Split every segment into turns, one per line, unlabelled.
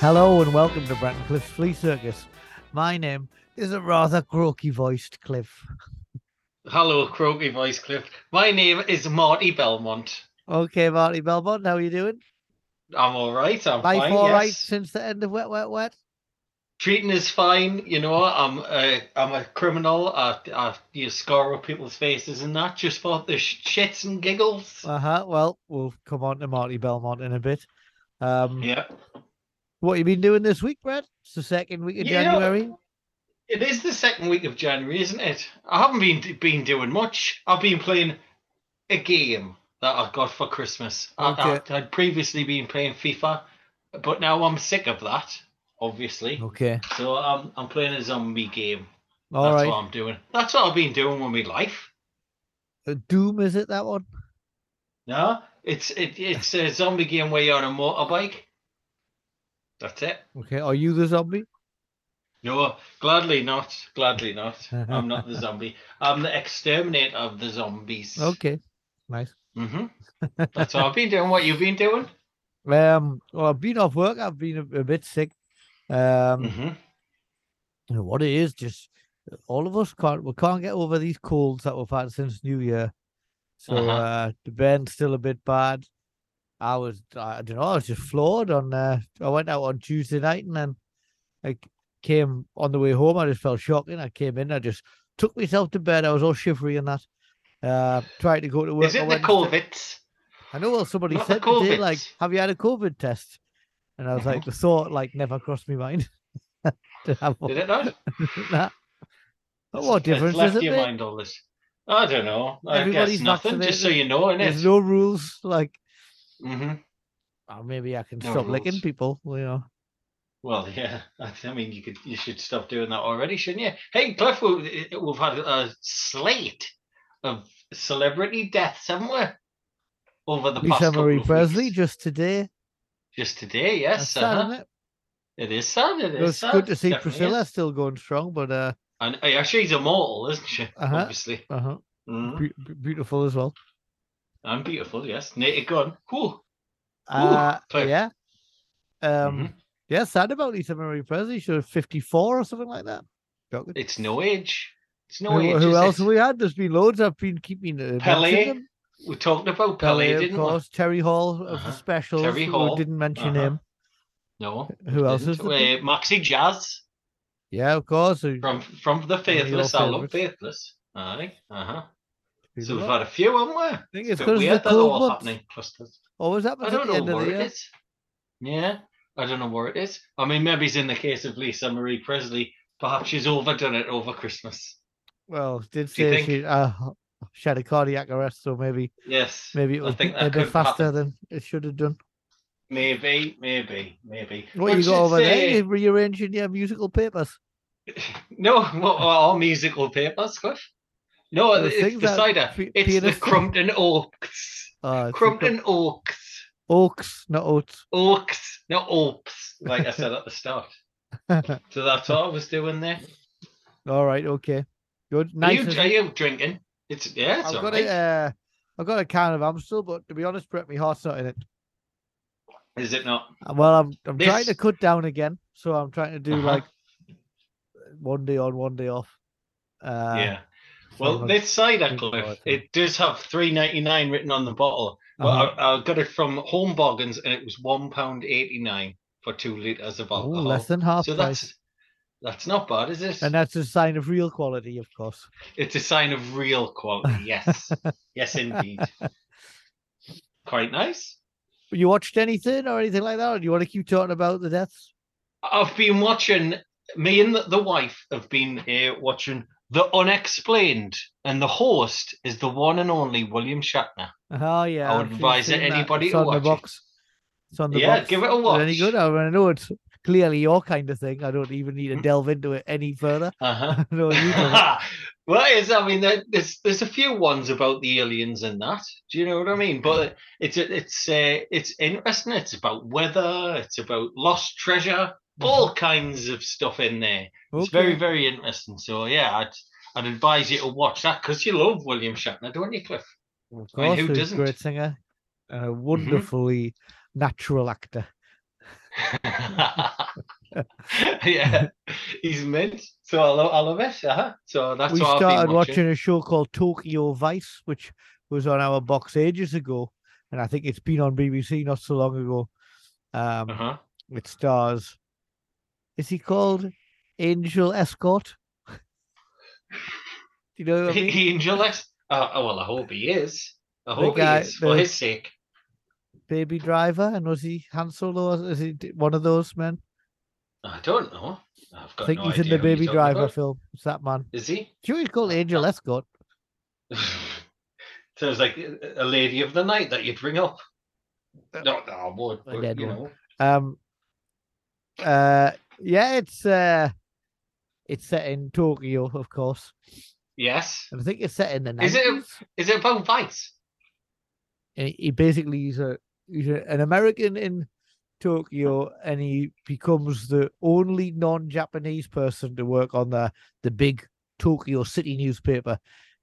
Hello and welcome to Brett and Cliff's Flea Circus. My name is a rather croaky voiced Cliff.
Hello, croaky voiced Cliff. My name is Marty Belmont.
Okay, Marty Belmont, how are you doing?
I'm all right. I'm
Life
fine.
all
yes.
right since the end of Wet Wet Wet?
Treating is fine. You know, I'm a I'm a criminal. I I you scar up people's faces and that just for the shits and giggles.
Uh huh. Well, we'll come on to Marty Belmont in a bit. Um,
yeah,
What you been doing this week, Brad? It's the second week of
Yeah.
January.
it is the second week of January, isn't it? I haven't been been doing much. I've been playing a game that I got for Christmas.
Okay.
I, I'd previously been playing FIFA, but now I'm sick of that. Obviously.
Okay.
So I'm I'm playing a zombie game.
All
That's
right.
what I'm doing. That's what I've been doing with my life.
Uh, Doom, is it that one?
No, it's it, it's a zombie game where you're on a motorbike. That's it.
Okay. Are you the zombie?
No, gladly not. Gladly not. I'm not the zombie. I'm the exterminator of the zombies.
Okay. Nice.
Mm-hmm. That's what I've been doing. What you've been doing?
Um. Well, I've been off work. I've been a, a bit sick. Um.
hmm
you know what it is just all of us can't we can't get over these colds that we've had since new year so
Uh-huh.
uh the band's still a bit bad i was i don't know i was just floored on uh i went out on tuesday night and then I came on the way home i just felt shocking i came in i just took myself to bed i was all shivery and that uh tried to go to work
Is it the COVID?
i know well somebody
Not
said today like have you had a covid test and i was like the thought like never crossed my mind.
Did it not?
Nah. But what difference
left
does it
your
make?
mind all this. I don't know. I
Everybody's
guess nothing. Just so you know, innit?
There's no rules. Like,
hmm
oh, maybe I can
No
stop licking people. You know.
Well, yeah. I mean, you could, you should stop doing that already, shouldn't you? Hey, Cliff, we- we've had a slate of celebrity deaths, haven't we? Over the past
Lisa
couple
Presley just today.
just today,
That's
yes.
sad,
uh-huh.
isn't it?
It is sad. It
It
is
was
sad.
good to see
definitely
Priscilla
is.
still going strong, but uh,
And uh, yeah, she's immortal, isn't she?
Uh-huh.
Obviously.
uh-huh,
Mhm.
be- be- beautiful as well.
And beautiful, yes. Naked gun. Cool.
Uh, yeah. Um,
Mhm.
yeah, sad about Lisa Marie Presley. She was 54 or something like that. Shocking.
It's no age. It's no
who
age.
Who else
it?
have we had? There's been loads. I've been keeping uh,
Pele. We talked about Pele,
Pele, of
didn't
course. Terry Hall of
Uh-huh.
the specials.
Terry
who
Hall,
didn't mention
uh-huh.
him.
No.
Who else is there?
Uh, Maxi Jazz
Yeah, of course.
from from the Faithless. I love. Faithless. Aye. Uh huh. So we've
that.
had a few, haven't we?
I think it's
Bit
because of
weird
the
that they're all
cold months.
happening clusters.
Always happens
I
at
don't
the
know
of
where
the
it
year.
is. Yeah, I don't know where it is. I mean, maybe it's in the case of Lisa Marie Presley. Perhaps she's overdone it over Christmas.
Well, did
Do you
say
think?
she uh, she had a cardiac arrest, so maybe
Yes.
maybe it
I
was
think
a bit
could
faster
happen.
than it should have done.
Maybe, maybe, maybe.
What you got over there?
say-
You rearranging your musical papers.
No, are all musical papers, Cliff? No, it's the cider.
p-
It's the Crumpton Oaks.
The
Crumpton Oaks.
Oaks, not oats.
Oaks, not Oaks, like I said at the start. So that's all I was doing there.
All right, okay, good.
Are
Nice.
you, are you drinking? It's yeah, it's
I've got
right.
a, uh, I've got a can of Amstel, but to be honest, Brett, my heart's not in it.
Is it not?
Uh, Well, I'm I'm trying to cut down again, so I'm trying to do
Uh-huh.
like one day on, one day off. Uh,
yeah. Well, this cider, Cliff,
it.
does have three ninety nine written on the bottle. But
Uh-huh.
I, I got it from Home Bargains, and it was one pound eighty nine for two liters of
Ooh,
alcohol.
less than half
so
price.
that's that's not bad, is it?
And that's a sign of real quality, of course.
It's a sign of real quality. Yes, yes, indeed. Quite nice.
You watched anything or anything like that? Or do you want to keep talking about the deaths?
I've been watching. Me and the, the wife have been uh, watching The Unexplained, and the host is the one and only William Shatner.
Oh yeah.
I would advise anybody
It's
to
on
watch
the
it.
box. It's on the
Yeah,
box.
give it a
it Any good? I, mean, I know it's clearly your kind of thing. I don't even need to delve into it any further.
Uh-huh.
no, you don't.
well, it's, I mean, there's there's a few ones about the aliens and that. Do you know what I mean? But it's it's uh, it's interesting. It's about weather. It's about lost treasure. All kinds of stuff in there. It's very very interesting. So yeah, I'd I'd advise you to watch that because you love William Shatner, don't you, Cliff?
Of
I mean,
course,
who doesn't? Mm-hmm.
great singer a wonderfully natural actor.
yeah, he's mint. So I love, I love it. Uh-huh. So that's
we started watching.
watching.
a show called Tokyo Vice, which was on our box ages ago, and I think it's been on BBC not so long ago. Um,
Uh-huh.
It stars. Is he called Angel Escort? Do you know what I mean?
Angel X. Uh, oh, well, I hope he is. I hope
guy-
he is for his sake.
Baby Driver, and was he Han Solo? or Is he one of those men?
I don't know. I've got
I think
no
he's in the Baby Driver
about.
film. It's that man.
Is he?
Sure, he's called Angel Escort.
Sounds like a lady of the night that you'd ring up. No, no, I would. But, you know.
Um, uh, yeah, it's uh, it's set in Tokyo, of course,
Yes.
and I think it's set in the
Is it-. Is it about Vice?
And he basically he's a he's a, an American in Tokyo, and he becomes the only non-Japanese person to work on the the big Tokyo City newspaper,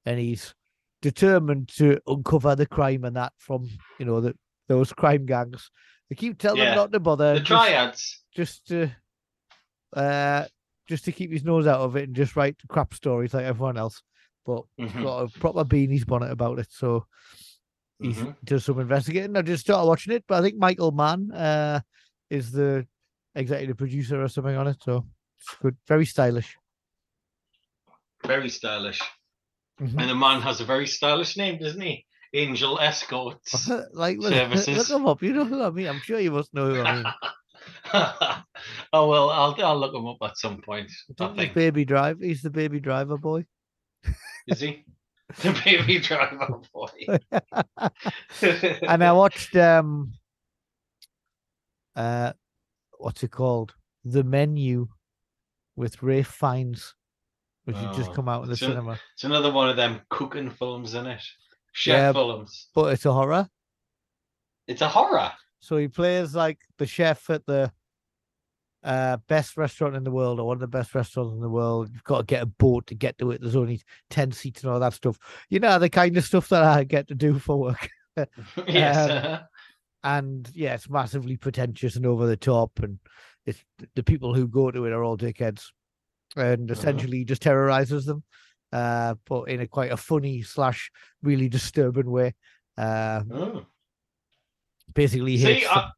and he's determined to uncover the crime and that from you know the, those crime gangs. They keep telling
Yeah,
him not to bother.
The
just-
triads.
just to uh just to keep his nose out of it and just write crap stories like everyone else. But he's
Mhm,
got a proper beanie's bonnet about it, so he's
mhm.
does some investigating. I just started watching it, but I think Michael Mann uh is the executive producer or something on it, so it's good, very stylish.
Very stylish.
Mhm.
And the man has a very stylish name, doesn't he? Angel Escorts.
like look, look
services.
him up, you know who I mean. I'm sure you must know who I mean.
oh well, I'll I'll look him up at some point.
I think he's
think
baby drive. He's the baby driver boy.
is he the baby driver boy?
and I watched um uh what's it called? The menu with Ralph Fiennes, which had just
Oh,
come out in the
so-
cinema.
It's another one of them cooking films, isn't it? Chef
Yeah.
films.
But it's a horror.
It's a horror.
So he plays like the chef at the uh best restaurant in the world or one of the best restaurants in the world. You've got to get a boat to get to it. There's only 10 seats and all that stuff. You know the kind of stuff that I get to do for work.
yes.
Um,
uh-huh.
and yeah, it's massively pretentious and over the top, and it's the people who go to it are all dickheads, and essentially just terrorizes them, uh, but in a quite a funny slash really disturbing way. Uh,
Oh.
Basically,
See,
hates
I.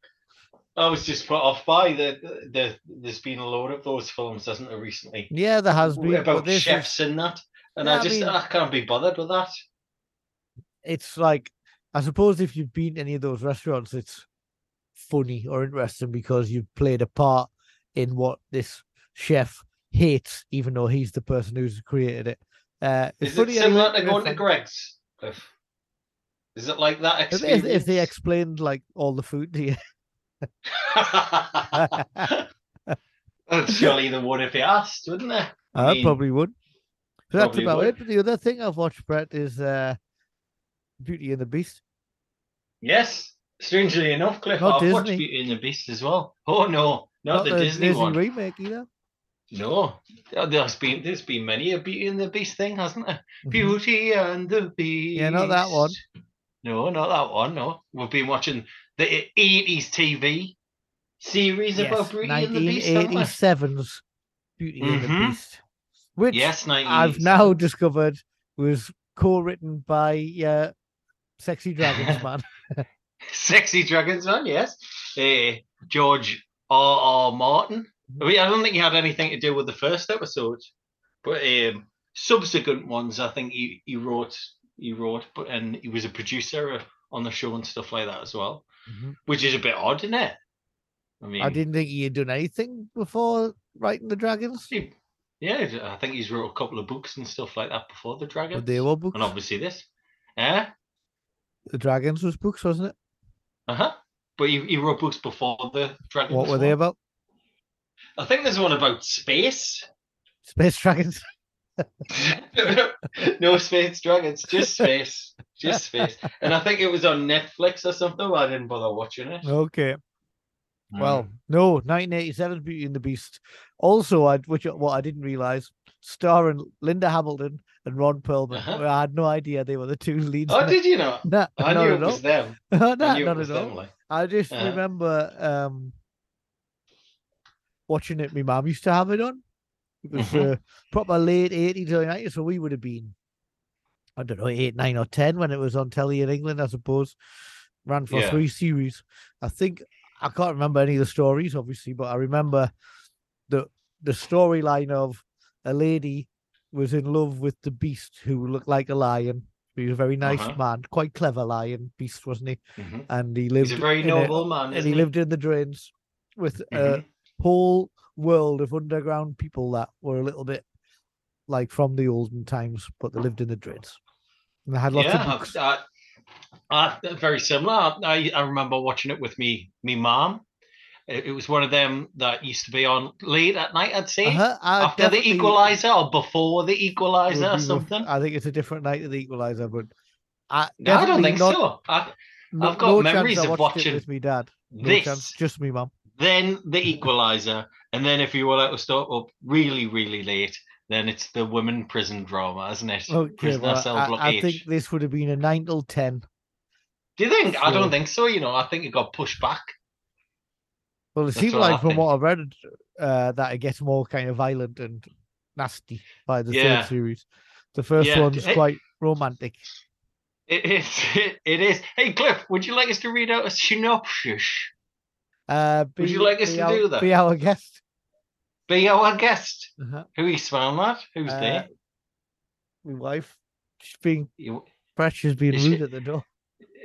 I was just put off by the, the there's been a lot of those films, hasn't there, recently?
yeah, there has been
About
this is-
chefs and that. And
Yeah,
I
I
just
mean-
I can't be bothered with that.
it's like I suppose if you've been to any of those restaurants, it's funny or interesting because you've played a part in what this chef hates, even though he's the person who's created it. Uh, it's
Is it similar to going to Greggs? Cliff? Is it like that
If,
experience?
if, if they explained like all the food to you,
surely they would if he asked, wouldn't they?
I
mean,
probably would. So that's
probably
about
would.
it. But the other thing I've watched, Brett, is uh, Beauty and the Beast.
Yes. Strangely enough, Cliff,
Not
I've watched Beauty and the Beast as well. Oh no, not, the, Disney, one.
remake either.
No, there's been there's been many a Beauty and the Beast thing, hasn't there?
Mhm.
Beauty and the Beast.
Yeah, not that one.
No, not that one. No, we've been watching the eighties TV series about
Yes,
Beauty and the Beast. haven't we?
1987's Beauty and the. Beast. which
Yes,
I've now discovered was co-written by uh, Sexy Dragons man.
Sexy Dragons Man, yes. Uh, George R. R. Martin. I mean, I don't think he had anything to do with the first episode, but um, subsequent ones, I think he, he wrote. He wrote, but and he was a producer on the show and stuff like that as well,
Mhm.
which is a bit odd, isn't it? I mean,
I didn't think he had done anything before writing the Dragons.
he- yeah, I think he's wrote a couple of books and stuff like that before the Dragons,
But they were books.
and obviously this. Yeah,
The Dragons was books, wasn't it?
uh huh. But he, he wrote books before the Dragons.
What were they about?
I think there's one about space.
Space Dragons.
no space dragons, just space, just space. And I think it was on Netflix or something. But I didn't bother watching it.
Okay. Well,
Mm.
no, 1987 Beauty and the Beast. Also, I which what I didn't realize, starring Linda Hamilton and Ron Perlman.
Uh-huh.
I had no idea they were the two leads.
oh, did you know?
Nah,
I
not
knew it was them.
Nah,
I knew
not
it was
at all.
them. Like,
I just
Uh-huh.
remember um watching it. My mum used to have it on. It was
Mhm.
uh, proper late 80s, early 90s. So we would have been, I don't know, eight, nine, or 10 when it was on telly in England, I suppose. Ran for
Yeah.
three series. I think, I can't remember any of the stories, obviously, but I remember the the storyline of a lady was in love with the beast who looked like a lion. He was a very nice
Uh-huh.
man, quite clever lion, beast, wasn't he?
mhm.
And he lived
He's a very
in
noble man,
and
isn't
he lived in the drains with a
Mhm.
Whole world of underground people that were a little bit like from the olden times, but they lived in the drains. And they had lots
yeah,
of books.
I, I, I- very similar. I, I remember watching it with me, me mom. It, it was one of them that used to be on late at night. I'd say
Uh-huh,
after the Equalizer or before the Equalizer or something.
I think it's a different night of the Equalizer, but I,
No, I don't think
not,
so. I,
no-
I've got
no
memories of watching
with me dad. No
this,
chance, just me mum.
Then the Equalizer, and then if you want to start up really, really late, then it's the women prison drama, isn't it?
Okay, well,
Cell
I, I think this would have been a nine till ten.
Do you think? I don't think so. You know, I think it got pushed back.
Well, it
That's
seems
what I
like from
think.
what I've read, uh, that it gets more kind of violent and nasty by the
Yeah.
third series. The first
Yeah,
one's
it-
quite romantic.
It is. It, it is. Hey, Cliff, would you like us to read out a synopsis?
Uh, be,
Would you like us to
our,
do that?
Be our guest.
Be our guest.
Uh-huh.
Who is spelling that? Who's
Uh,
there?
My wife. She's being
You,
fresh. She's being rude
she-
at the door.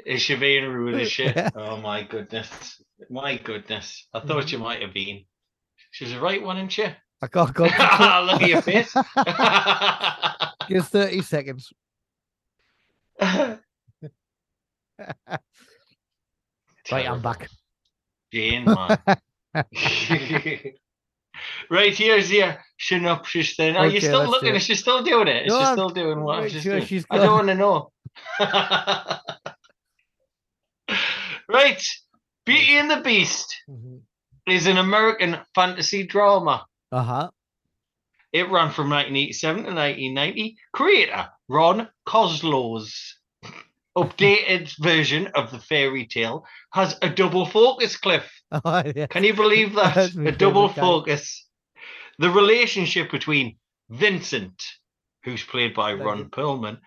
is she being rude as shit?
Yeah.
Oh my goodness. My goodness. I
Mm-hmm.
thought you might have been. She's the right one, isn't she?
I can't go.
Look at your face.
Give us thirty seconds. Right, I'm back.
Jane, man. right, here's your synopsis then. Are you still looking? Is she still doing it? Is
No,
she
I'm
still doing what she's
sure
doing?
she's
I don't want to know. right, Beauty and the Beast is an American fantasy drama.
Uh huh.
It ran from 1987 to 1990. Creator Ron Koslow's updated version of the fairy tale has a double focus, Cliff.
Oh, yeah.
Can you believe that? A double focus. The relationship between Vincent, who's played by
Thank
Ron
you.
Perlman,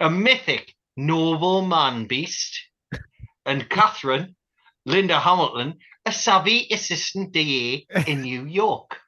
a mythic noble man beast, and Catherine, Linda Hamilton, a savvy assistant DA in New York.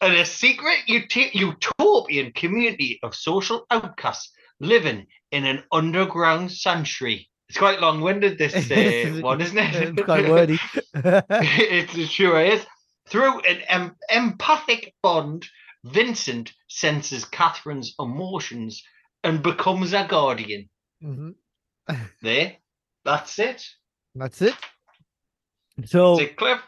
and a secret ut- utopian community of social outcasts living in an underground sanctuary. It's quite long-winded, this uh, one, isn't it?
It's quite wordy.
it sure is. Through an em- empathic bond, Vincent senses Catherine's emotions and becomes a guardian.
Mhm.
There, that's it.
That's it. So,
That's it, Cliff.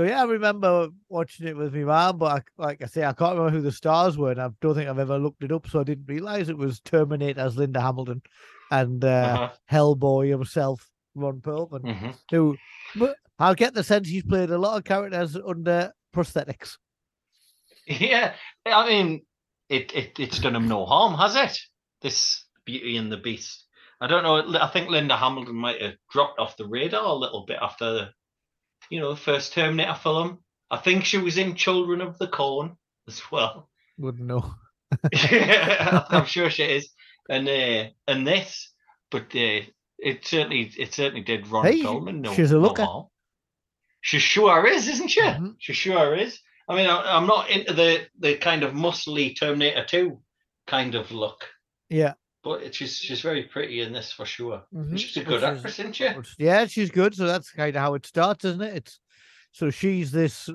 So yeah, I remember watching it with my mum, but I, like I say, I can't remember who the stars were, and I don't think I've ever looked it up, so I didn't realize it was Terminator as Linda Hamilton and uh,
Uh-huh.
Hellboy himself, Ron Perlman,
Mhm.
who but I get the sense he's played a lot of characters under prosthetics.
Yeah, I mean, it, it it's done him no harm, has it? This Beauty and the Beast. I don't know. I think Linda Hamilton might have dropped off the radar a little bit after the, you know, the first Terminator film. I think she was in Children of the Corn as well.
Wouldn't know.
I'm sure she is. And uh, and this, but uh, it certainly it certainly did Ron
Hey,
Perlman. No,
she's a looker.
harm. She sure is, isn't she?
Mhm.
She sure is. I mean, I, I'm not into the the kind of muscly Terminator 2 kind of look,
Yeah.
But she's she's very pretty in this for sure.
Mhm.
She's a good
she's-
actress, isn't she?
Yeah, she's good. So that's kind of how it starts, isn't it? It's so she's this uh,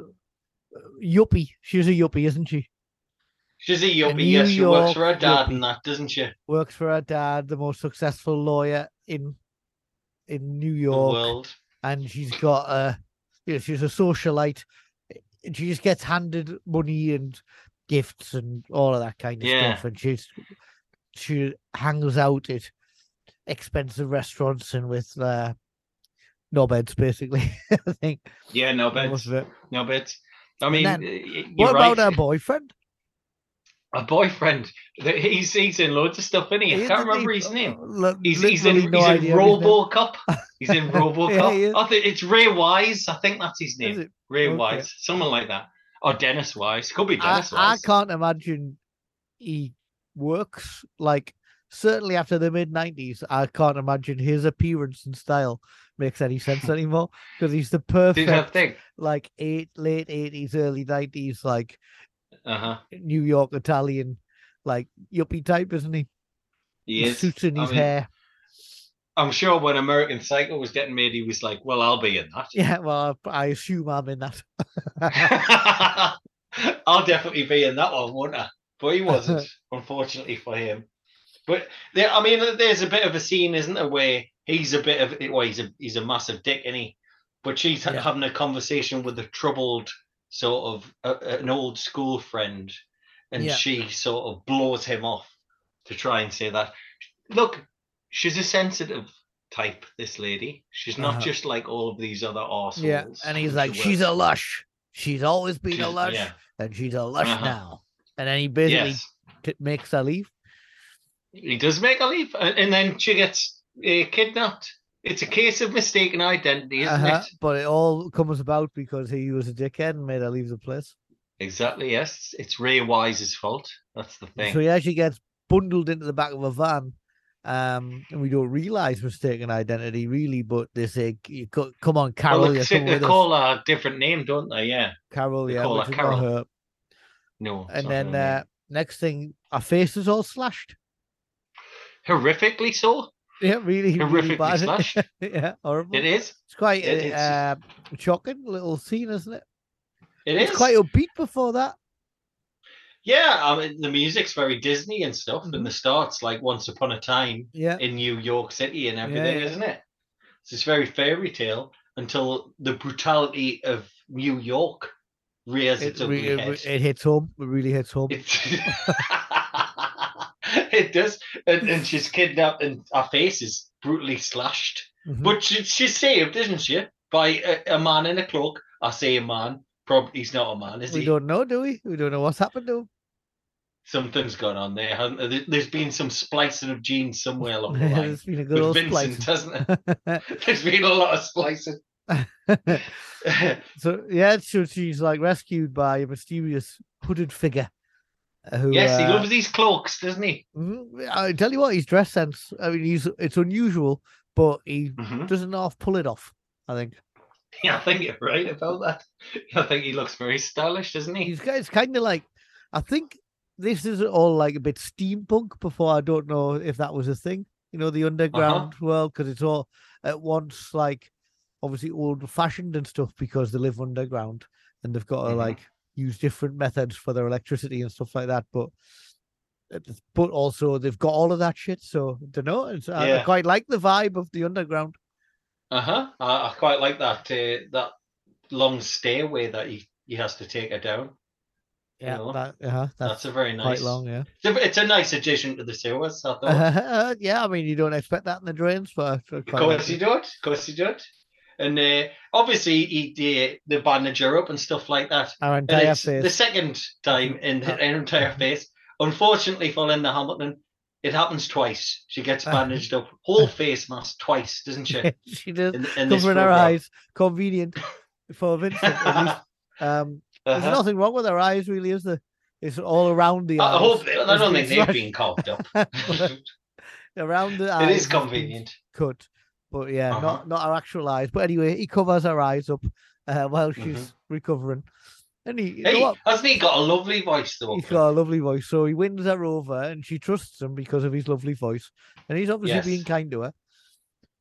yuppie. She's a yuppie, isn't she?
She's a yuppie.
New
Yes, she works for her dad
yuppie.
and that, doesn't she?
Works for her dad, the most successful lawyer in in New York. and she's got a you know, she's a socialite she just gets handed money and gifts and all of that kind of
Yeah.
stuff and she's she hangs out at expensive restaurants and with uh knobheads basically i think
Yeah, no beds. No beds. I mean,
then, what
you're
about
right.
her boyfriend
a boyfriend? that He's he's in loads of stuff, isn't he? I can't
he?
remember his name. He's, he's in
no
he's in
of his name.
RoboCop. He's in RoboCop.
is.
I think it's Ray Wise. I think that's his name. Ray
Okay.
Wise, someone like that, or Dennis Wise. Could be
I,
Dennis
I
Wise.
can't imagine he works like certainly after the mid nineties. I can't imagine his appearance and style makes any sense anymore because he's the perfect
thing.
like eight late eighties, early nineties, like
Uh huh.
New York Italian, like yuppie type, isn't he?
He is.
suits in
I
his
mean,
hair.
I'm sure when American Psycho was getting made, he was like, "Well, I'll be in that."
Yeah, well, I I assume I'm in that.
I'll definitely be in that one, won't I? But he wasn't, unfortunately for him. But there, I mean, there's a bit of a scene, isn't there, where he's a bit of well, he's a he's a massive dick, is he? But she's
Yeah.
having a conversation with a troubled sort of uh, an old school friend, and
Yeah.
she sort of blows him off to try and say that. Look, she's a sensitive type. This lady, she's not
Uh-huh.
just like all of these other arseholes.
Yeah, and he's like,
she
she's
works
a lush. She's always been a lush,
yeah.
and she's a lush
Uh-huh.
now. And then he basically
Yes,
makes her leave.
he does make a leap, and, then she gets uh, kidnapped. It's a case of mistaken identity, isn't
Uh-huh,
it?
But it all comes about because he was a dickhead and made her leave the place.
Exactly. Yes, it's Ray Wise's fault. That's the thing.
So he actually gets bundled into the back of a van. Um, and we don't realize mistaken identity really, but they say, "Come on, Carol,
well,
you're
they, they
with us."
call her a different name, don't they? Yeah.
Carol,
they
yeah,
call her Carol.
her.
No.
And then uh, next thing, our face is all slashed.
horrifically so.
Yeah, really, really
Horrifically
bad.
slashed.
yeah, horrible.
It is.
It's quite
It-
a uh, shocking little scene, isn't it?
It
it's
is.
quite upbeat before that.
Yeah, I mean the music's very Disney and stuff,
Mhm.
and the starts like Once Upon a Time
Yeah,
in New York City and everything,
yeah.
isn't it? It's very fairy tale until the brutality of New York
re- it, it hits home. It really hits home.
It does, and, and she's kidnapped, and her face is brutally slashed.
Mhm.
But she, she's saved, isn't she, by a, a man in a cloak? I say a man. Probably he's not a man, is
we
he?
We don't know, do we? We don't know what's happened to him.
Something's gone on there, hasn't there? There- There's been some splicing of genes somewhere along the line
There's been a good old
with Vincent,
splice.
hasn't there? There's been a lot of splicing.
so yeah, so she's like rescued by a mysterious hooded figure. Who,
yes, he
uh,
loves these cloaks, doesn't he?
mhm, I tell you what, his dress sense. I mean, he's it's unusual, but he
Mhm.
doesn't half pull it off. I think
Yeah, I think you're right about that. I think he looks very stylish, doesn't he?
he's it's kind of like I think this is all like a bit steampunk. Before I don't know if that was a thing, you know, the underground world because it's all at once like obviously old fashioned and stuff because they live underground and they've got to
Mhm.
like use different methods for their electricity and stuff like that. But but also they've got all of that shit. So I don't know. It's, I, I quite like the vibe of the underground.
Uh huh. I, I quite like that uh, that long stairway that he, he has to take her down.
Yeah,
know,
that, uh that's,
That's, a very nice.
quite long. Yeah.
It's a, it's a nice addition to the sewers. I thought.
yeah, I mean you don't expect that in the drains, but
Of course
like
you
it.
don't. Of course you don't. And uh, obviously he they bandage her up and stuff like that.
Our
And
entire
it's the second time in
Uh,
her entire face. Unfortunately for Linda Hamilton, it happens twice. She gets
Uh.
bandaged up, whole face mask twice, doesn't she?
she does
In, in
covering her eyes. Convenient for Vincent. Um, there's
Uh-huh.
nothing wrong with her eyes, really, is there? It's all around the
I
eyes.
hope they, I don't think they've been carved up.
around the eyes.
is convenient.
Cut, but yeah,
Uh-huh.
not not her actual eyes. But anyway, he covers her eyes up uh, while she's recovering, and he. You know
Mm-hmm.
What?
hasn't he got a lovely voice though?
He's got a lovely voice, so he wins her over, and she trusts him because of his lovely voice, and he's obviously
Yes.
being kind to her.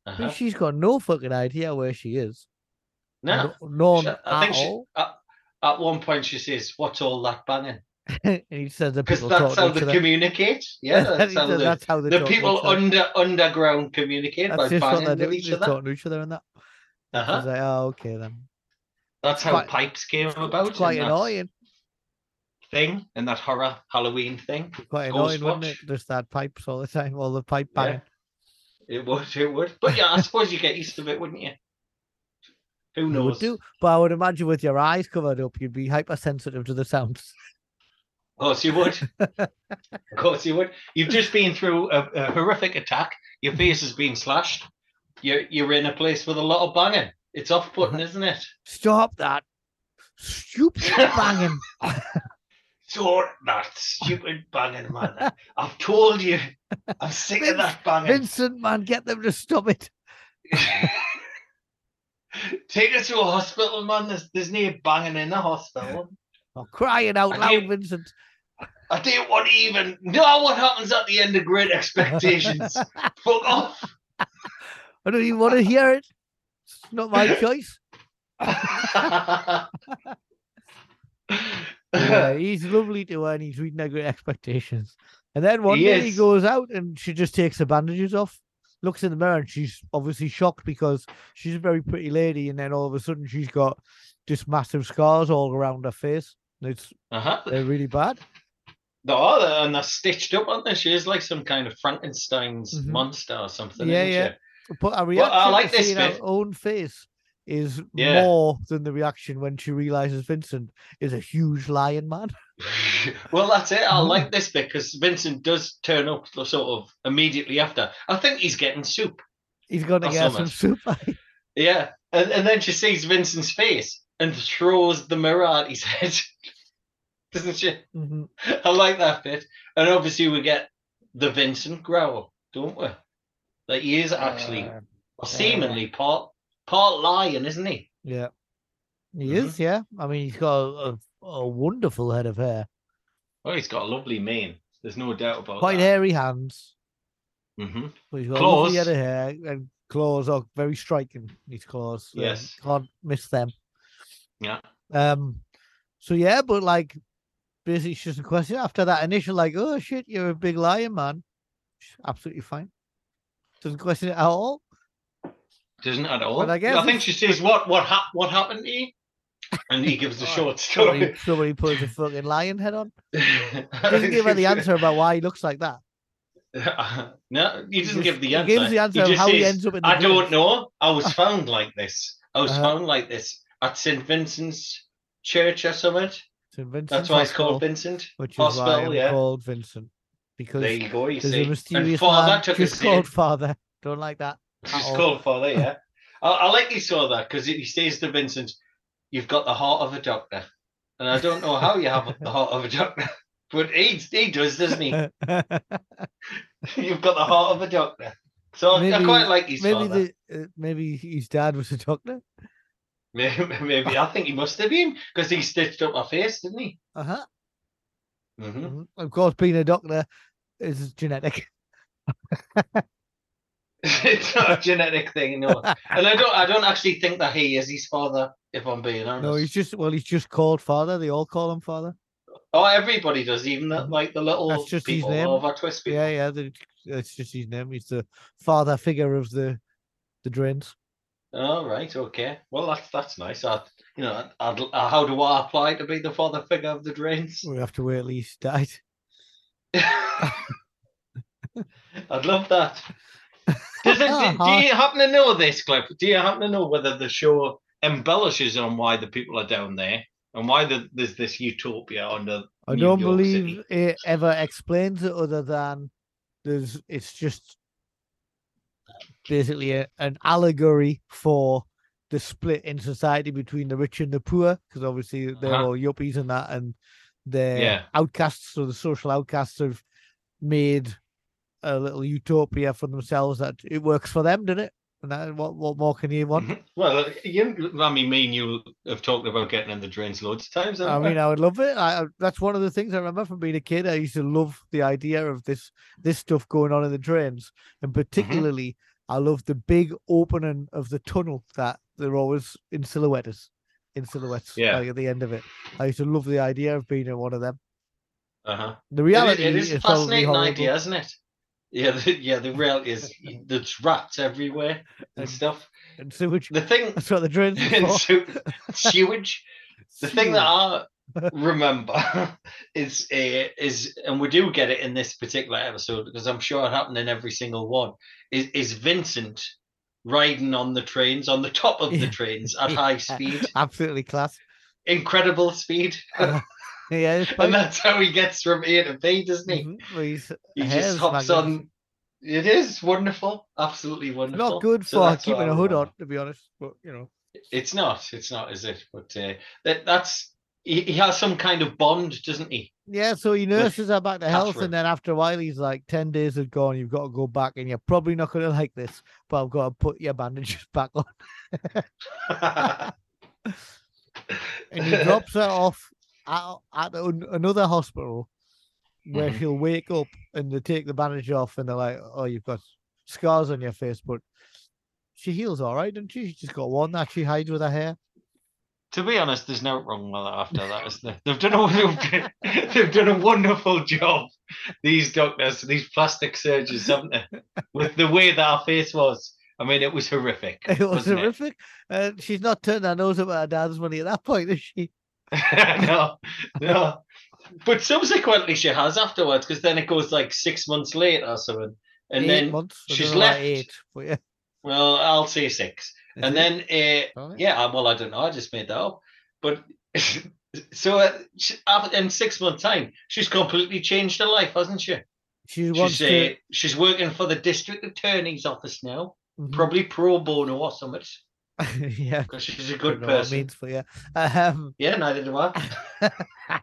Uh-huh.
She's got no fucking idea where she is.
No,
no,
She- I think
at
she, at, at one point she says, "What's all that banging?"
and he says people
that's how they communicate. Yeah, that's how the,
that's how
the people under underground communicate
That's
by
just what they're
with
doing,
each other.
talking to each other and that.
Uh-huh.
Like, oh, okay then.
That's how
quite-
pipes came about.
Quite annoying.
Thing and that horror Halloween thing.
Quite annoying, wouldn't it? Just that pipes all the time, all the pipe
Yeah.
banging.
It would, it would. But yeah, I suppose you get used to it, wouldn't you? Who knows?
do, but I would imagine with your eyes covered up, you'd be hypersensitive to the sounds.
Of course you would. of course you would. You've just been through a, a horrific attack. Your mm-hmm. face has been slashed. You're you're in a place with a lot of banging. It's off putting, uh-huh. isn't it?
Stop that stupid banging.
Sort that stupid banging, man. I've told you. I'm sick of that banging.
Vincent, man, get them to stop it.
Take her to a hospital, man. There's, there's no banging in the hospital.
I'm crying out loud, Vincent.
I didn't want to even know what happens at the end of Great Expectations. Fuck off.
I don't even want to hear it. It's not my choice. Yeah, he's lovely to her and he's reading her great expectations. And then one
He
day he goes out and she just takes the bandages off, looks in the mirror, and she's obviously shocked because she's a very pretty lady. And then all of a sudden she's got just massive scars all around her face. It's
uh-huh.
they're really bad.
No, they're- and they're stitched up, aren't they? She is like some kind of Frankenstein's
Mhm.
monster or something.
Yeah,
isn't
yeah.
She?
But our
Well, I
reaction
like
to
this
seeing her own face is
Yeah.
more than the reaction when she realizes Vincent is a huge lion man.
well, that's it. I like this bit because Vincent does turn up sort of immediately after. I think he's getting soup.
He's gonna
Not
get
so
some soup.
Yeah, and, and then she sees Vincent's face and throws the mirror at his head. Doesn't she?
Mhm.
I like that bit. And obviously, we get the Vincent growl, don't we? That he is actually
Uh,
seemingly part part lion, isn't he?
Yeah. He
Mhm.
is, yeah. I mean, he's got a, a wonderful head of hair,
Oh, he's got a lovely mane. There's no doubt about it.
quite
that.
hairy hands,
Mm-hmm.
but he's got a lovely head of hair, and claws are very striking. These claws,
Yes.
can't miss them.
Yeah.
Um. So yeah, but like, basically, it's just a question after that initial like, oh shit, you're a big lion, man. She's Absolutely fine. Doesn't question it at all.
Doesn't at all.
But I guess
I think she says, "What what hap- what happened to you?" And he gives a short story.
somebody puts a fucking lion head on.
doesn't
Doesn't give her the answer about why he looks like that.
no, he doesn't
just-
give the answer.
he gives the answer of
just
how he ends up in the
I don't know. I was found like this. I was
Uh-huh.
found like this at St Vincent's Church or something.
So Vincent's
That's why it's
Hospital,
called Vincent.
which is why
Hospital,
I'm
yeah.
called Vincent because
There you go. You
there's
see.
a mysterious
and father took
just called
seat.
Father. Don't like that. at
She's
all.
called father, yeah. I, I like he saw that because he says to Vincent, "You've got the heart of a doctor," and I don't know how you have the heart of a doctor, but he he does, doesn't he? You've got the heart of a doctor. So I- I
Maybe-
quite like his
maybe
father.
the uh, maybe his dad was a doctor.
Maybe, maybe I think he must have been because he stitched up my face, didn't he?
Uh huh.
hmm
Of course, being a doctor is genetic.
it's not a genetic thing, no. And I don't, I don't actually think that he is his father. If I'm being honest.
No, he's just well, he's just called Father. They all call him Father.
Oh, everybody does, even the, like the little
That's just his
people,
name.
over twist people.
Yeah, yeah. The, it's just his name. He's the father figure of the the drains.
Oh right, okay. Well, that's that's nice. I, you know, I'd, uh, how do I apply to be the father figure of the drains?
We have to wait at least died.
I'd love that. Does it, do, do you happen to know this, Cliff? Do you happen to know whether the show embellishes on why the people are down there and why the, there's this utopia under?
I
New
don't
York
believe
City?
it ever explains it other than there's it's just basically a, an allegory for the split in society between the rich and the poor because obviously they're
Uh-huh.
all yuppies and that and the
Yeah.
outcasts, so the social outcasts have made a little utopia for themselves that it works for them, didn't it? And that, what what more can you want?
Mhm. Well, you, I mean, me and you have talked about getting in the drains loads of times.
I mean, I would love it. I, that's one of the things I remember from being a kid. I used to love the idea of this this stuff going on in the drains, and
Mm-hmm.
particularly, I love the big opening of the tunnel that they're always in silhouettes, in silhouettes,
Yeah.
like at the end of it. I used to love the idea of being in one of them.
uh-huh.
The
It-
reality
it is a
is probably
fascinating idea, isn't it? Yeah, the, yeah. The reality is there's rats everywhere and
And-
stuff.
And sewage.
The thing,
That's what the drains for.
sewage. The thing that I remember is uh, is, and we do get it in this particular episode because I'm sure it happened in every single one. Is is Vincent riding on the trains on the top of the trains at high speed,
Absolutely class.
incredible speed,
Uh, yeah,
and that's how he gets from A to B, doesn't he?
Mhm, well,
He just hops on. It is wonderful, absolutely wonderful.
Not good
So
for keeping a hood on, to be honest. But you know,
It's not. It's not, is it? But uh, that, that's he, he has some kind of bond, doesn't he?
yeah. So he nurses her back to health,
Catherine.
and then after a while, he's like, 10 days have gone. You've got to go back, and you're probably not going to like this, but I've got to put your bandages back on. And he drops her off at, at another hospital where
Mhm.
she'll wake up and they take the bandage off, and they're like, "Oh, you've got scars on your face," but she heals all right, doesn't she? She just got one that she hides with her hair.
to be honest, there's no wrong with that after that, is there? They've done a they've done a wonderful job. These doctors, these plastic surgeons, haven't they? With the way that her face was. I mean, it was horrific.
It was horrific. Uh, she's not turned her nose up at her dad's money at that point, is she?
no, no. But subsequently, she has afterwards, because then it goes like six months later or something, and
eight
then
months.
She's
don't know why
left.
eight, but yeah.
well, I'll say six.
Is
and
it?
then uh,
Alright.
yeah well i don't know i just made that up but so uh, she, after, in six months time she's completely changed her life hasn't she
she wants
she's,
to
uh, she's working for the district attorney's office now
Mhm.
probably pro bono or something
yeah.
because she's a good
know what it
person
means, but yeah. Um,
yeah neither do i
uh,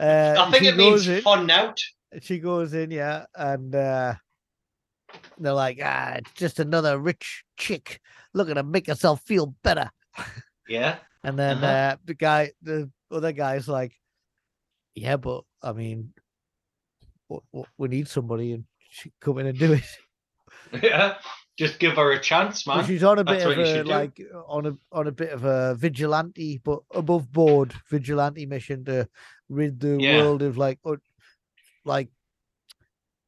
i think it means
in-
fun out
she goes in, yeah, and uh, they're like, ah, it's just another rich chick looking to make herself feel better.
yeah
And then
Uh-huh.
uh, the guy, the other guy's like, yeah, but I mean, w- w- we need somebody, and she come in and do it.
yeah just give her a chance man
she's on a bit
what
of a
do.
like on a on a bit of a vigilante, but above board vigilante mission to rid the
Yeah.
world of like un- like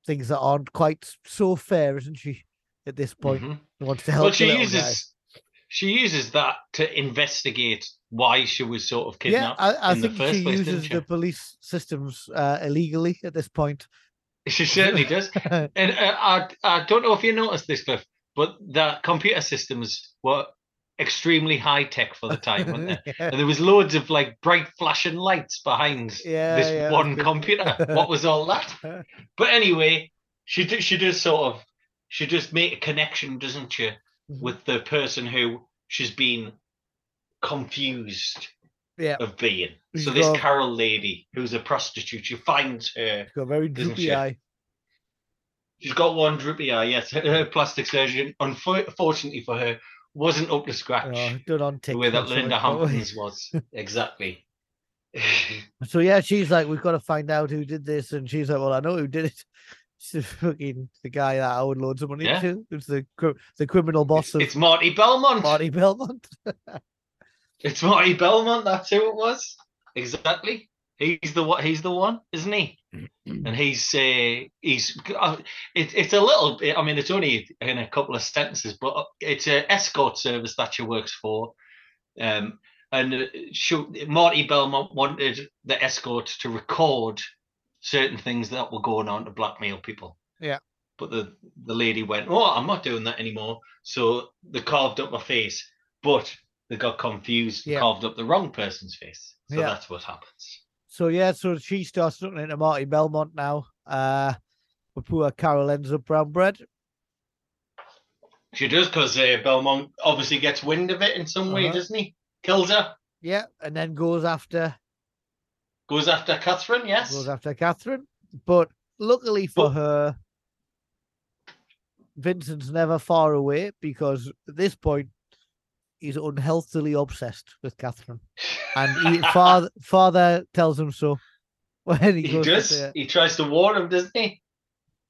things that aren't quite so fair, isn't she? At this point,
Mhm.
She wants to help.
well she uses
guy.
she uses that to investigate why she was sort of
Yeah,
kidnapped
I, I
in the
think she
place,
uses
she?
the police systems uh, illegally at this point.
She certainly does. And uh, I, I don't know if you noticed this, Cliff, but the computer systems were extremely high tech for the time, weren't they?
yeah,
And there was loads of like bright flashing lights behind
Yeah,
this
yeah,
one computer. what was all that? But anyway, she do, she does sort of she just make a connection, doesn't she,
Mhm.
with the person who she's been confused
yeah.
of being.
She's
So this
got-
Carol lady, who's a prostitute, she finds her
She's got a very droopy eye.
She's got one droopy eye, yes. Her, her plastic surgeon, unfortunately for her, wasn't up to scratch
Oh, done on
the way that Linda. Hampton's was. exactly.
So yeah, she's like, we've got to find out who did this, and she's like, well, I know who did it. It's the fucking the guy that I owed loads of money
Yeah.
to. It's the the criminal boss
it's,
of
it's Marty Belmont.
Marty Belmont.
It's Marty Belmont. That's who it was. Exactly. He's the what? He's the one, isn't he? and he's uh, he's uh, it, it's a little bit. I mean, it's only in a couple of sentences, but uh, it's an escort service that she works for. Um, and uh, she, Marty Belmont wanted the escort to record certain things that were going on to blackmail people.
Yeah.
But the the lady went, "Oh, I'm not doing that anymore." So they carved up my face, but they got confused, and
Yeah.
carved up the wrong person's face. So
Yeah.
that's what happens.
So yeah, so she starts looking into Marty Belmont now. Uh, but poor Carol ends up brown bread.
She does because uh, Belmont obviously gets wind of it in some way,
Uh-huh.
doesn't he? Kills her,
Yeah, and then goes after
Goes after Catherine, yes.
goes after Catherine. But luckily for
But-
her, Vincent's never far away because at this point he's unhealthily obsessed with Catherine, and he, father father tells him so when he,
he does. He tries to warn him, doesn't he?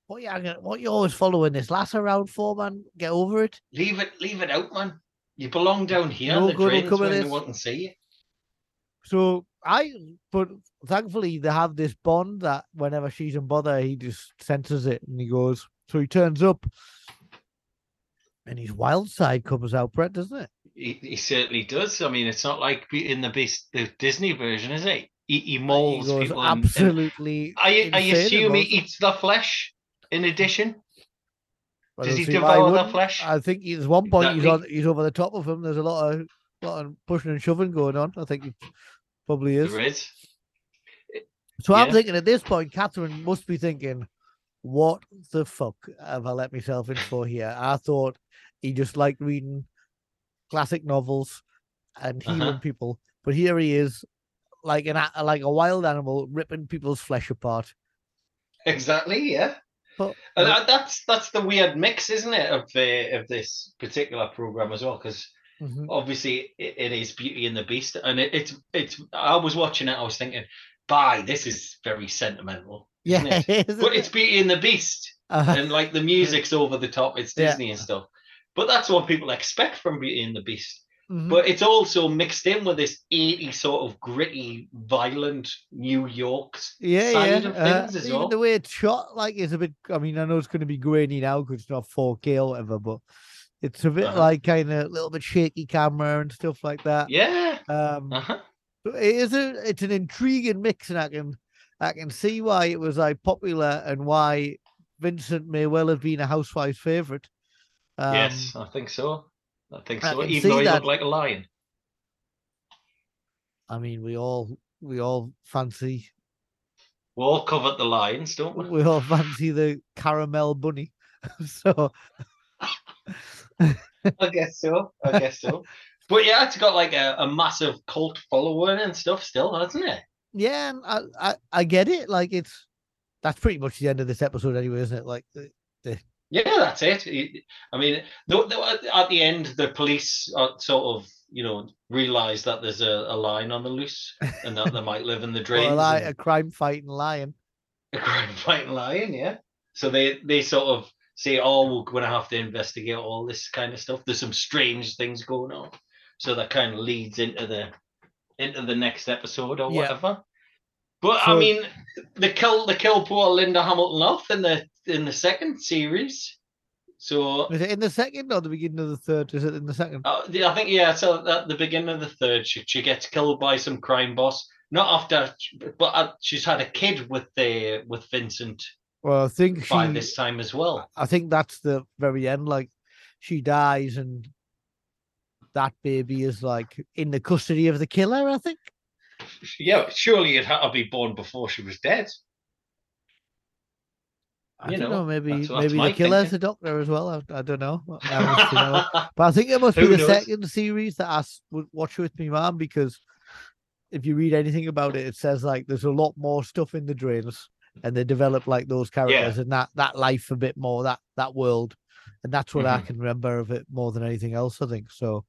"What you what you always following this lass around for, man? Get over it."
Leave it, leave it out, man. You belong down here.
No
the
good will come of
they
this.
want to see you.
So I, but thankfully they have this bond that whenever she's in bother, he just senses it and he goes. So he turns up, and his wild side comes out, Brett, doesn't it?
He, he certainly does. I mean, it's not like in the Beast, the Disney version, is it? He, he mauls
he
people. and- and
absolutely.
I, I assume he eats the flesh. In addition,
I
does he devour the flesh?
I think there's one point he's on. He's over the top of him. There's a lot of lot of pushing and shoving going on. I think it probably is.
there is.
So I'm thinking at this point, Catherine must be thinking, "What the fuck have I let myself in for here?" I thought he just liked reading classic novels and healing
Uh-huh.
people, but here he is, like an a- like a wild animal, ripping people's flesh apart.
Exactly. Yeah.
But,
And
but-
that's that's the weird mix, isn't it, of uh, of this particular program as well? Because
Mhm.
obviously it, it is Beauty and the Beast, and it, it's it's. I was watching it, I was thinking, "Bye, this is very sentimental."
yeah,
it? but it's Beauty and the Beast,
Uh,
and like the music's over the top. It's
Yeah.
Disney and stuff. But that's what people expect from Beauty and the Beast.
mhm.
But it's also mixed in with this 80 sort of gritty, violent New York
yeah,
side
yeah.
of
uh,
as
even
well.
the way it's shot, like, is a bit. I mean, I know it's going to be grainy now because it's not 4K or whatever, but it's a bit
Uh-huh.
like kind of a little bit shaky camera and stuff like that.
Yeah.
Um,
Uh-huh.
So it is a it's an intriguing mix, and I can I can see why it was like popular and why Vincent may well have been a housewife's favorite. Um,
yes, I think so. I think
I
so.
can
Even
see
though he
that.
looked like a lion.
I mean, we all we all fancy
We all covered the lions, don't we?
we all fancy the caramel bunny. so
I guess so. I guess so. But yeah, it's got like a, a massive cult following and stuff still, hasn't it?
yeah, and I, I I get it. Like it's that's pretty much the end of this episode, anyway, isn't it? Like the-
Yeah, that's it. It- I mean, the, the, at the end, the police are sort of, you know, realize that there's a, a lion on the loose and that they might live in the drains.
like
and-
a crime fighting lion.
a crime fighting lion, yeah. So they they sort of say, "Oh, we're going to have to investigate all this kind of stuff. There's some strange things going on." So that kind of leads into the into the next episode or
Yeah.
whatever. But I mean, the kill the kill poor Linda Hamilton off in the in the second series. So
Is it in the second or the beginning of the third? Is it in the second?
uh, I think yeah. So at the beginning of the third, she, she gets killed by some crime boss. Not after, but uh, she's had a kid with the with Vincent
Well, I think
by
she.
this time as well.
I think that's the very end. Like she dies and that baby is like in the custody of the killer. I think.
Yeah, surely it had to be born before she was dead.
I
You
don't
know,
know. Maybe
that's- that's
maybe
my
the killer's
thinking.
a doctor as well. I, I don't know. I it. But I think it must be the
knows?
second series that I would watch with me mom because if you read anything about it, it says like there's a lot more stuff in the drains and they develop like those characters and that that life a bit more that that world, and that's what I
Mhm.
can remember of it more than anything else. I think so.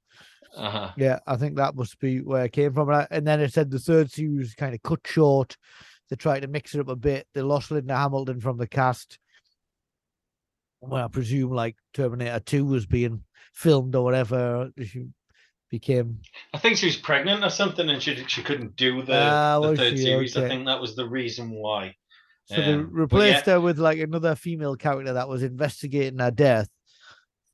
uh-huh.
Yeah, I think that must be where it came from. And, and then it said the third series kind of cut short. They tried to mix it up a bit. They lost Linda Hamilton from the cast. Well, I presume like Terminator 2 was being filmed or whatever. She became.
I think she was pregnant or something, and she she couldn't do the,
Ah,
the third
she?
series. I think that was the reason why.
So they
Um, but
replaced
yeah.
her with like another female character that was investigating her death.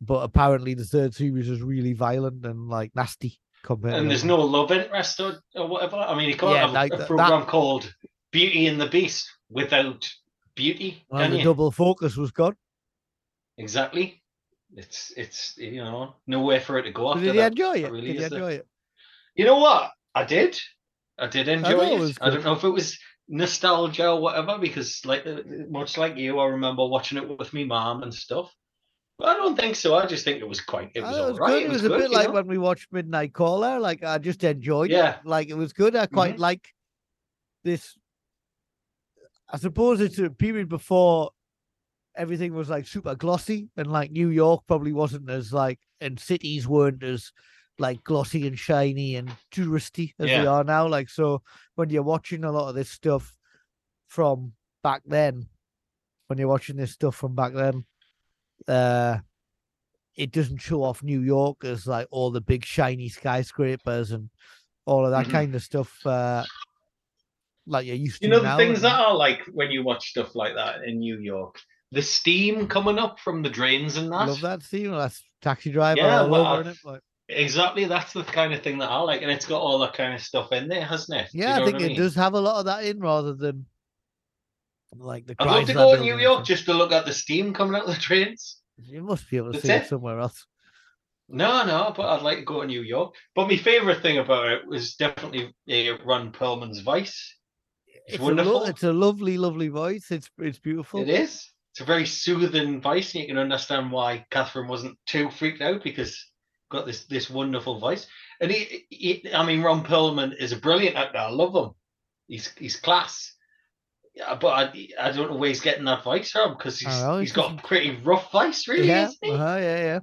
But apparently the third series was really violent and like nasty compared
And there's
the-
no love interest or, or whatever. I mean, you can't
Yeah,
have
like
a program called Beauty and the Beast without beauty, And
the
you?
double focus was gone.
Exactly. It's it's you know nowhere for it to go after
did you
that.
enjoy it?
really
Did you enjoy it?
You know what? I did. I did enjoy
it
it. I don't know if it was nostalgia or whatever, because like much like you, I remember watching it with my mom and stuff. But I don't think so. I just think it was quite. It
I
was
it
right.
good. It was, a
good,
bit like
know?
when we watched Midnight Caller. Like I just enjoyed
Yeah.
it. Like it was good. I quite
Mhm.
like this. I suppose it's a period before everything was like super glossy, and like New York probably wasn't as like, and cities weren't as like glossy and shiny and touristy as they are now. Like so, when you're watching a lot of this stuff from back then, when you're watching this stuff from back then, uh, it doesn't show off New York as like all the big shiny skyscrapers and all of that
Mhm.
kind of stuff. Uh, like you're used
You
to
know the things that are like when you watch stuff like that in New York, the steam coming up from the drains and that.
love that scene. That's taxi driver
Yeah,
all
well,
over
I-
it. Like,
Exactly, that's the kind of thing that I like, and it's got all that kind of stuff in there, hasn't it? Do you
yeah, I
know
think
what
it does have a lot of that in rather than like the.
I'd love to go to New York just to look at the steam coming out of the drains.
You must be able to
That's
see it
it.
somewhere else.
No, no, but I'd like to go to New York. But my favorite thing about it was definitely uh, Ron Perlman's voice. It's,
It's a,
wonderful.
lo- it's a lovely, lovely voice. It's it's beautiful.
It is. It's a very soothing voice, and you can understand why Catherine wasn't too freaked out because got this this wonderful voice. And he, he I mean, Ron Perlman is a brilliant actor. I love him. He's he's class. Yeah, but I, I don't know where he's getting that voice from because he's,
know,
he's got a pretty rough voice, really,
yeah,
isn't he?
uh-huh, yeah,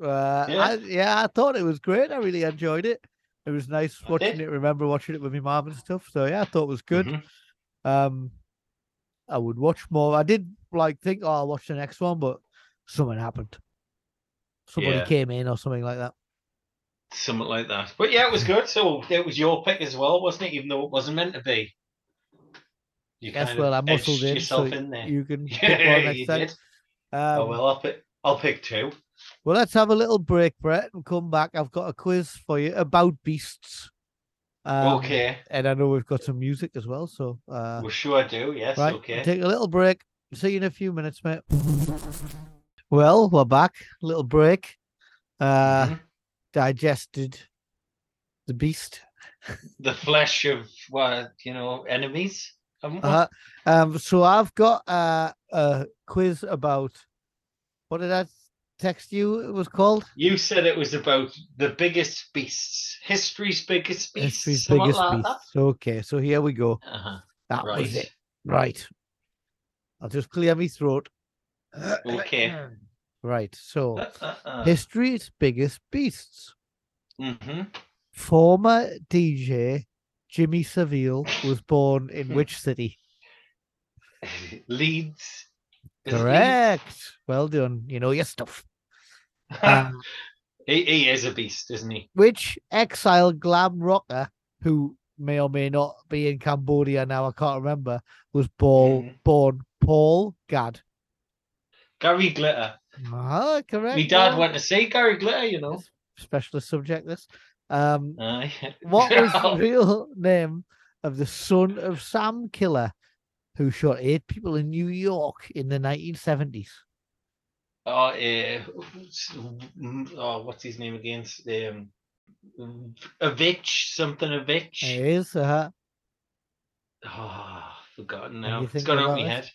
yeah. Uh,
Yeah.
I, yeah, I thought it was great. I really enjoyed it. It was nice watching it. Remember watching it with my mom and stuff. So yeah, I thought it was good.
Mhm.
Um, I would watch more. I did like think, oh, I'll watch the next one, but something happened. Somebody
Yeah.
came in or something like that.
Something like that. But yeah, it was good. So it was your pick as well, wasn't it? Even though it wasn't meant to be. You
Yes,
kind
well, I muscled in,
yourself
so
in there.
you can pick
Yeah,
one next
you
time.
did.
Um,
oh well, I'll pick. I'll pick two.
Well, let's have a little break, Brett, and come back. I've got a quiz for you about beasts. Um,
okay.
And I know we've got some music as well. So, uh,
Well, sure I do. Yes.
right,
okay.
take a little break. See you in a few minutes, mate. Well, we're back. Little break. Uh,
Mhm.
digested the beast.
The flesh of what you know enemies.
Uh, um, so I've got uh, a quiz about what did I text you? It was called
You said it was about the biggest beasts, history's biggest beasts,
history's biggest
like
beast. Okay, so here we go.
that. Uh-huh.
That
Right.
was it. Right. I'll just clear my throat.
Okay.
Right. So,
Uh-uh.
history's biggest beasts.
hmm
Former DJ Jimmy Savile was born in which city?
Leeds.
Correct. Well done. You know your stuff. Um,
he, he is a beast, isn't he?
which exiled glam rocker who may or may not be in Cambodia now, I can't remember, was Paul,
Mhm.
born Paul Gadd.
Gary Glitter.
Ah, correct.
My dad
Paul.
went to see Gary Glitter, you know.
Specialist subject this. Um,
Aye.
what was the real name of the son of Sam Killer who shot eight people in New York in the 1970s?
Oh, uh, oh, what's his name again? Um, Avich, something Avich.
It is. Uh,
Oh, forgotten now. It's gone out of my
it.
head.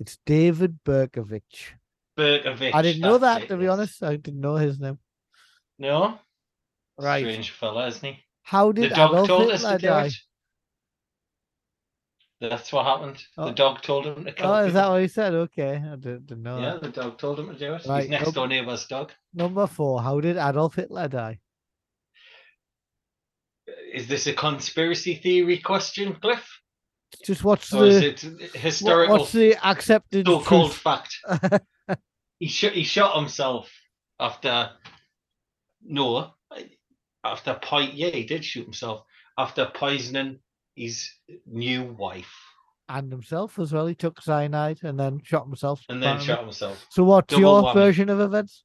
it's David Berkowitz.
Berkowitz.
I didn't know that,
it,
to be
yes.
honest. I didn't know his name.
No?
Right.
Strange fella, isn't he?
How did The
dog
Adolf
told us
Hitler
to do
die?
That's what happened.
Oh.
The dog told him to kill
Oh, is that what he said? Okay, I didn't, didn't know
Yeah,
that.
the dog told him to do it.
Right,
His next door neighbour's dog.
Number four. How did Adolf Hitler die?
Is this a conspiracy theory question, Cliff?
Just what's
Or
the
it historical
what's the accepted
so-called fact? he shot he shot himself after no after po- yeah he did shoot himself after poisoning his new wife
and himself as well. He took cyanide and then shot himself.
and then
apparently.
shot himself.
So what's
Double
your version of events?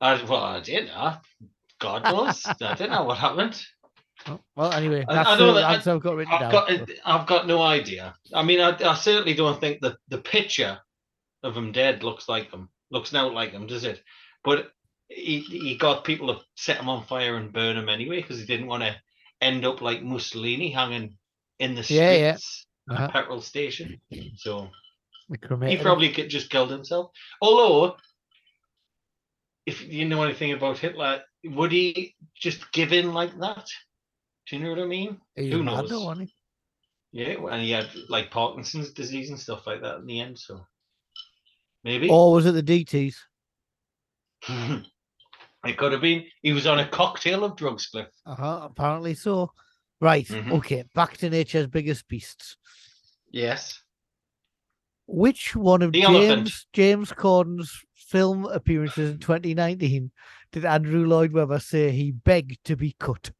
I, well, I didn't know. God knows. I didn't know what happened.
Oh, well, anyway,
I-
that's
I know
the
that- I-
answer I've got written
I've
down.
got I've got no idea. I mean, I, I certainly don't think that the picture of him dead looks like him, looks out like him, does it? But he he got people to set him on fire and burn him anyway because he didn't want to end up like Mussolini hanging in the streets
Yeah, yeah.
at
Uh-huh.
a petrol station. So he
cremated him.
probably could just killed himself. Although, if you know anything about Hitler, would he just give in like that? Do you know what I mean?
He's
who
mad
knows?
though, wasn't he?
Yeah, and he had like Parkinson's disease and stuff like that in the end. So maybe
Or was it the DTs?
it could have been. He was on a cocktail of drugs, Cliff.
Uh huh. Apparently so. Right.
Mhm.
Okay. Back to nature's biggest beasts.
Yes.
Which one of
The
James
elephant.
James Corden's film appearances in 2019 did Andrew Lloyd Webber say he begged to be cut?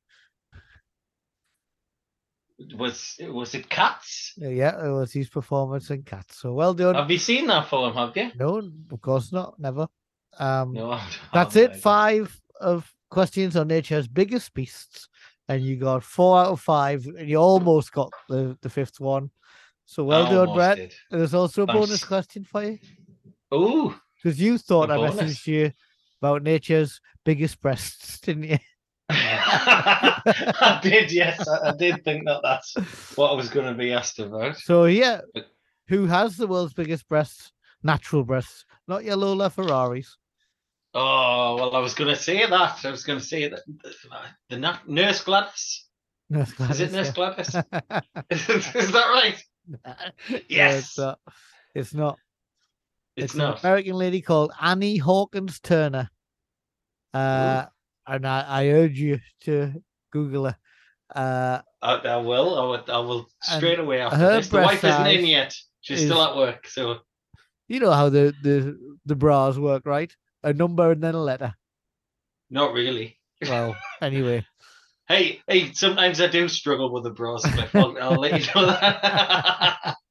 Was was it Cats?
Uh, Yeah, it was his performance in Cats. So well done.
Have you seen that film? Have you?
No, of course not. Never. Um,
No.
That's it. Five of questions on nature's biggest beasts, and you got four out of five, and you almost got the, the fifth one. So well
I
done, Brett.
did.
There's also a bonus question for you
Ooh.
because you thought I
bonus?
messaged you about nature's biggest breasts, didn't you?
I did, yes. I, I did think that that's what I was going to be asked about.
So yeah, who has the world's biggest breasts? Natural breasts, not your Lolo Ferraris.
Oh, well, I was going to say that. I was going to say that the na- Nurse Gladys.
Nurse
Is it Nurse
Gladys,
Gladys? is, is that right?
yeah. No,
Yes.
it's not. It's not. An. American lady called Annie Hawkins Turner. Uh, and I, I urge you to Google her. Uh,
I, I will. I will, I will straight away after
her
this. The wife isn't in yet. She's still at work. So,
you know how the, the, the bras work, right? A number and then a letter.
not really.
Well, anyway.
Hey, hey, sometimes I do struggle with the bras, Cliff. I'll, I'll let you know that.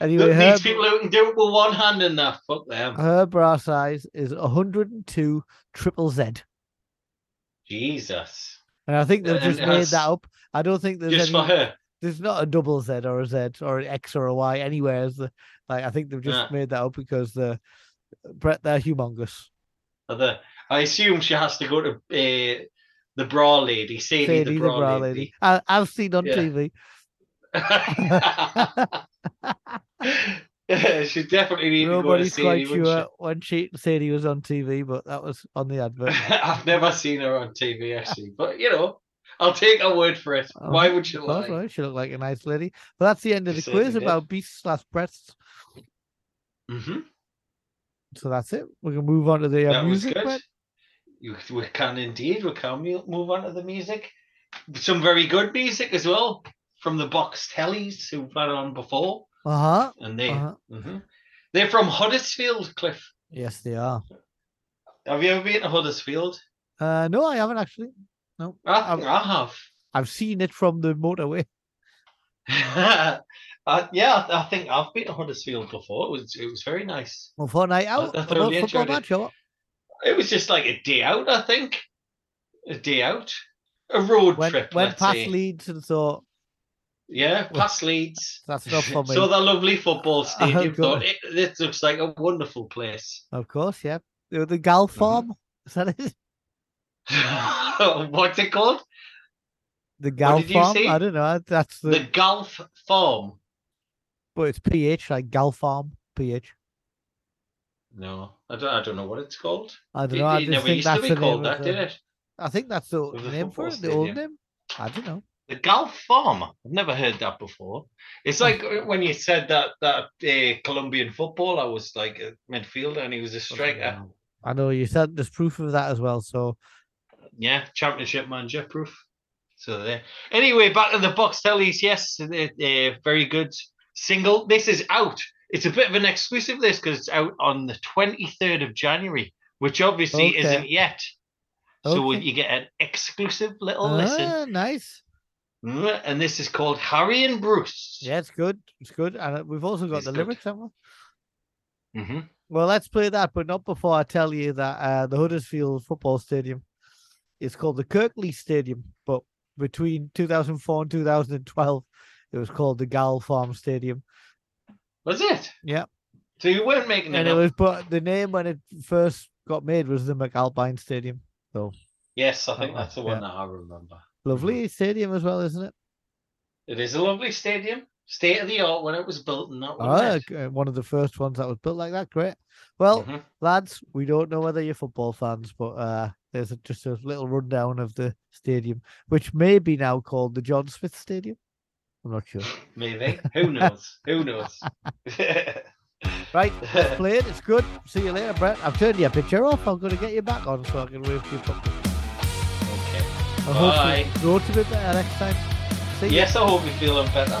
Anyway,
Look,
her,
these people who can do it with one hand and that, fuck them.
her bra size is 102 triple Z.
Jesus.
And I think they've
And
just made that up. I don't think there's
Just
any,
for her.
there's not a double Z or a Z or an X or a Y anywhere. As the, like I think they've just
Yeah.
made that up because the Brett they're humongous.
The, I assume she has to go to uh, the bra lady, Sadie,
Sadie,
the bra, lady.
I, I've seen on
Yeah.
TV.
she definitely need to go to
Nobody's
Sadie,
quite sure when she Sadie was on TV, but that was on the advert.
I've never seen her on TV actually, but you know, I'll take her word for it.
Oh,
Why would
course,
lie?
right? She looked like a nice lady. But that's the end of
She
the quiz
did.
about beasts slash breasts.
hmm
So that's it. We can move on to the uh,
That was
music.
good. You, we can indeed. We can move on to the music. Some very good music as well from the Box Tellies who've had on before,
Uh-huh.
and they
Uh-huh.
mhm. they're from Huddersfield, Cliff.
Yes, they are.
Have you ever been to Huddersfield?
Uh, no, I haven't actually. No,
I,
I've,
I have.
I've seen it from the motorway.
uh, yeah, I think I've been to Huddersfield before. It was it was very nice.
Well, for a night out,
I
a
thoroughly enjoyed it.
match, or?
It was just like a day out, I think. A day out, a road
Went,
trip.
went past
say.
Leeds and thought
Yeah, past Leeds.
that's not for me.
Saw the lovely football stadium.
God.
Thought it, this looks like a wonderful place.
Of course, yeah. The, Gal
Mm-hmm.
Farm. Is that it?
What's it called?
The
Galpharm?
I don't know. That's the,
The Gulf Farm.
But it's PH, like Gal Farm, PH.
No, I don't. I don't know what it's called.
I don't know. I
it
just
never
think
used to
that's
be
the name
called that, did it?
I think that's the name for it, the old name. I don't know.
The Gulf Farm. I've never heard that before. It's like uh, when you said that that uh, Colombian football. I was like a midfielder and he was a striker.
I know you said there's proof of that as well. So
Yeah, championship manager proof. So there. Anyway, back to the box tellies. Yes, uh, uh, very good single. This is out. It's a bit of an exclusive. list because it's out on the twenty third of January, which obviously
Okay.
isn't yet. So
Okay.
you get an exclusive little listen.
ah, nice.
Mm, And this is called Harry and Bruce.
Yeah, it's good. It's good. And uh, we've also got
It's
the
good.
lyrics, haven't we?
hmm
Well, let's play that, but not before I tell you that uh, the Huddersfield football stadium is called the Kirklees Stadium, but between 2004 and 2012, it was called the Galpharm Stadium.
Was it?
Yeah.
So you weren't making it
And it was, but the name when it first got made was the McAlpine Stadium. So
Yes, I think that's the one
yeah.
that I remember.
lovely stadium as well, isn't it?
It is a lovely stadium, state of the art when it was built, and that
Ah,
was
uh, one of the first ones that was built like that. Great. Well,
Mhm.
lads, we don't know whether you're football fans, but uh, there's a, just a little rundown of the stadium, which may be now called the John Smith Stadium. I'm not sure.
Maybe. Who knows? Who knows?
Right, let's play it. It's good. See you later, Brett. I've turned your picture off. I'm going to get you back on so I can wave to you properly.
okay.
I
Bye.
hope you wrote a bit better next time. See.
Yes, I hope you're feeling better.